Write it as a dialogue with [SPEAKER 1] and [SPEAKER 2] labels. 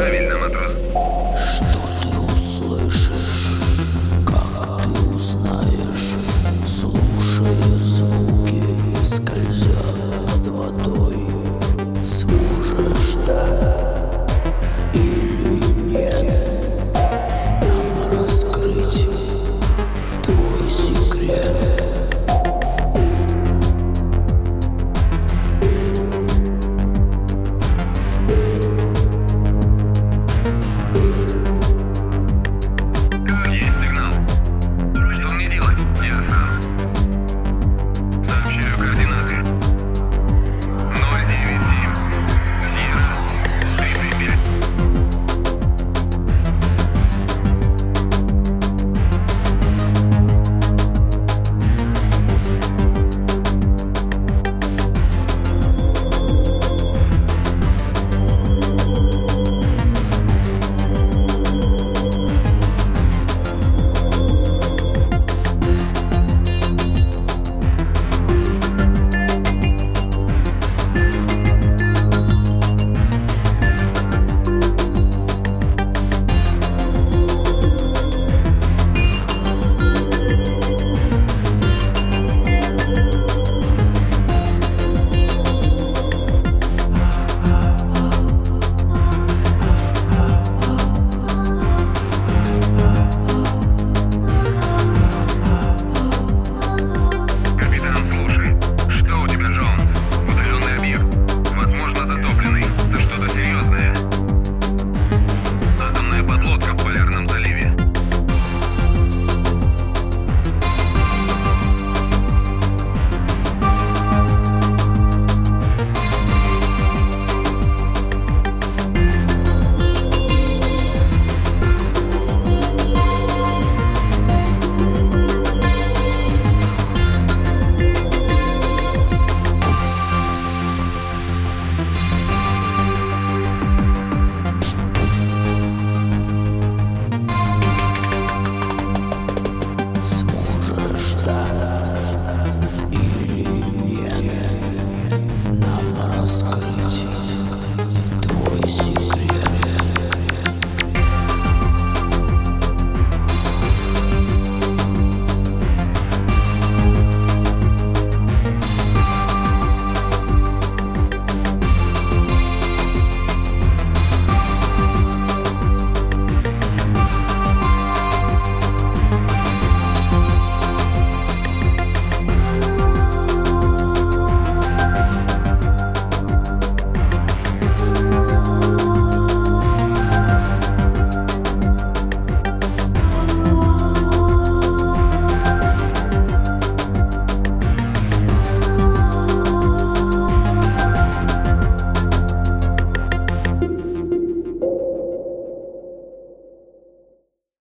[SPEAKER 1] débil.